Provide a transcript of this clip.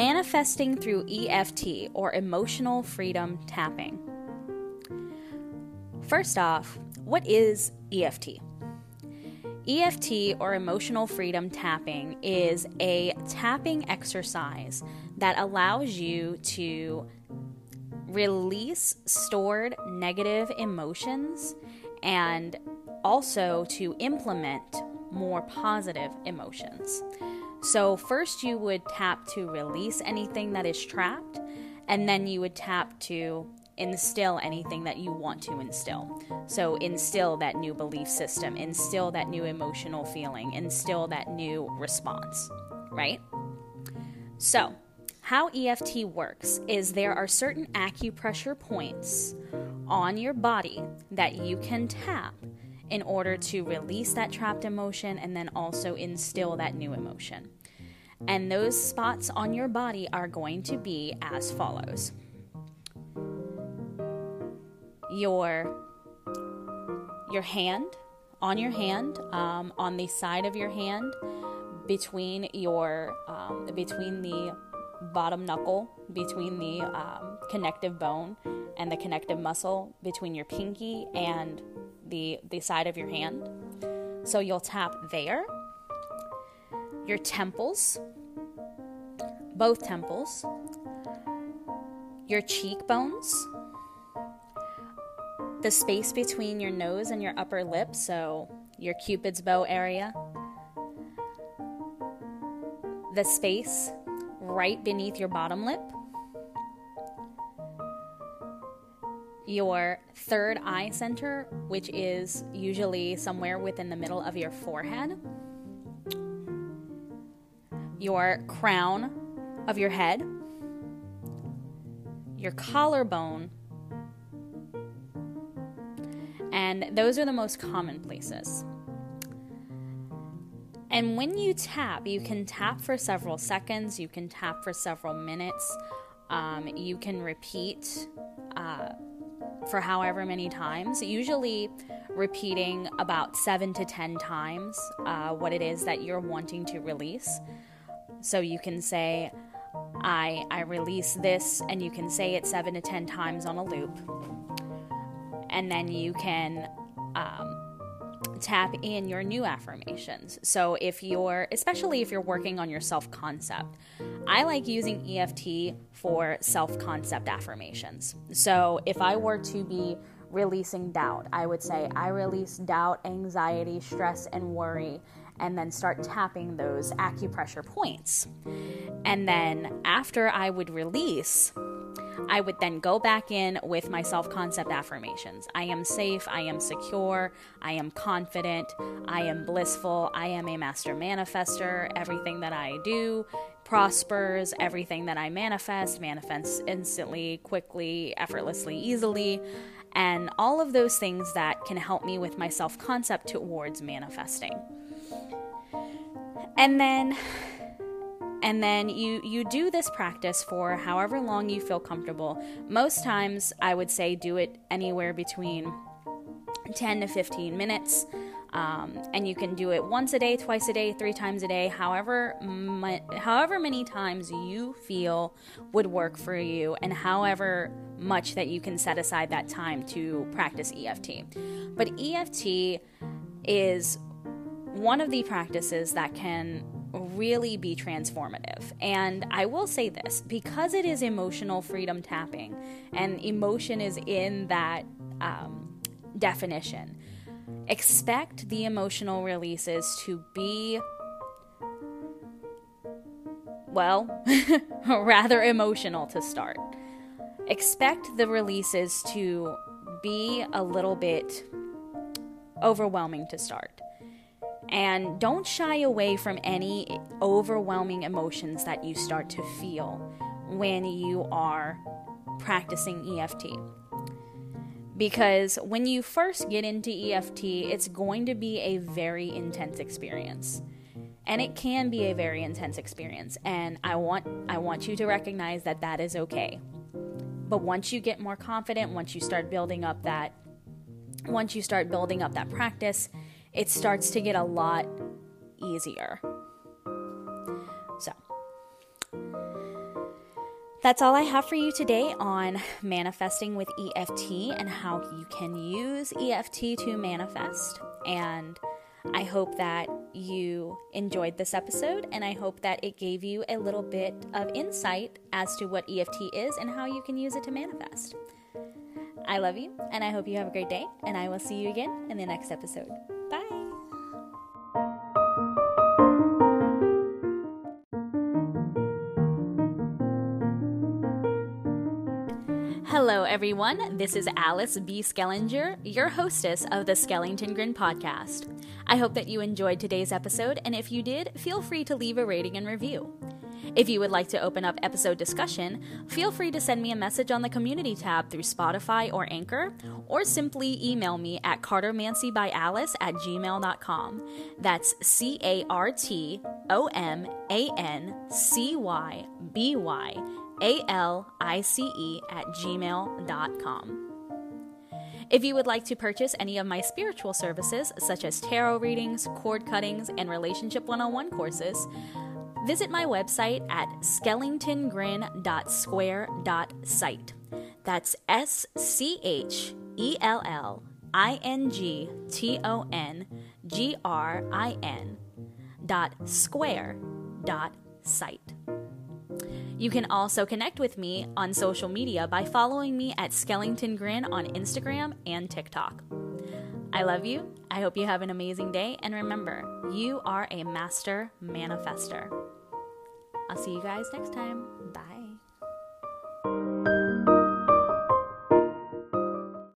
Manifesting through EFT or emotional freedom tapping. First off, what is EFT? EFT or emotional freedom tapping is a tapping exercise that allows you to release stored negative emotions and also to implement more positive emotions. So, first you would tap to release anything that is trapped, and then you would tap to instill anything that you want to instill. So, instill that new belief system, instill that new emotional feeling, instill that new response, right? So, how EFT works is there are certain acupressure points on your body that you can tap in order to release that trapped emotion and then also instill that new emotion. And those spots on your body are going to be as follows your your hand on your hand um, on the side of your hand between your um, between the bottom knuckle between the um, connective bone and the connective muscle between your pinky and the the side of your hand. So you'll tap there. Your temples both temples. Your cheekbones. The space between your nose and your upper lip, so your cupid's bow area, the space right beneath your bottom lip, your third eye center, which is usually somewhere within the middle of your forehead, your crown of your head, your collarbone and those are the most common places. And when you tap, you can tap for several seconds, you can tap for several minutes, um, you can repeat uh, for however many times, usually repeating about seven to ten times uh, what it is that you're wanting to release. So you can say, I, I release this, and you can say it seven to ten times on a loop and then you can tap in your new affirmations. So, if you're, especially if you're working on your self concept, I like using EFT for self concept affirmations. So, if I were to be releasing doubt, I would say, I release doubt, anxiety, stress, and worry, and then start tapping those acupressure points. And then after I would release, I would then go back in with my self concept affirmations. I am safe, I am secure, I am confident, I am blissful, I am a master manifester. Everything that I do prospers, everything that I manifest manifests instantly, quickly, effortlessly, easily. And all of those things that can help me with my self concept towards manifesting. And then and then you you do this practice for however long you feel comfortable. Most times i would say do it anywhere between 10 to 15 minutes. Um, and you can do it once a day twice a day three times a day however however many times you feel would work for you and however much that you can set aside that time to practice eft but eft is one of the practices that can really be transformative. And I will say this because it is emotional freedom tapping, and emotion is in that um, definition, expect the emotional releases to be. Well, rather emotional to start. Expect the releases to be a little bit overwhelming to start and don't shy away from any overwhelming emotions that you start to feel when you are practicing EFT. Because when you first get into EFT, it's going to be a very intense experience. And it can be a very intense experience, and I want I want you to recognize that that is okay. But once you get more confident, once you start building up that once you start building up that practice, it starts to get a lot easier. So, That's all I have for you today on manifesting with EFT and how you can use EFT to manifest. And I hope that you enjoyed this episode and I hope that it gave you a little bit of insight as to what EFT is and how you can use it to manifest. I love you and I hope you have a great day, and I will see you again in the next episode. Hello, everyone. This is Alice B. Schellinger, your hostess of the Schellington Grin podcast. I hope that you enjoyed today's episode, and if you did, feel free to leave a rating and review. If you would like to open up episode discussion, feel free to send me a message on the community tab through Spotify or Anchor, or simply email me at cartomancybyalice at gmail.com. That's C A R T O M A N C Y B Y A L I C E at gmail.com. If you would like to purchase any of my spiritual services, such as tarot readings, cord cuttings, and relationship one on one courses, visit my website at schellingtongrin.square.site. That's S C H E L L I N G T O N G R I N dot square dot site. You can also connect with me on social media by following me at Schellington Grin on Instagram and TikTok. I love you. I hope you have an amazing day. And remember, you are a master manifester. I'll see you guys next time.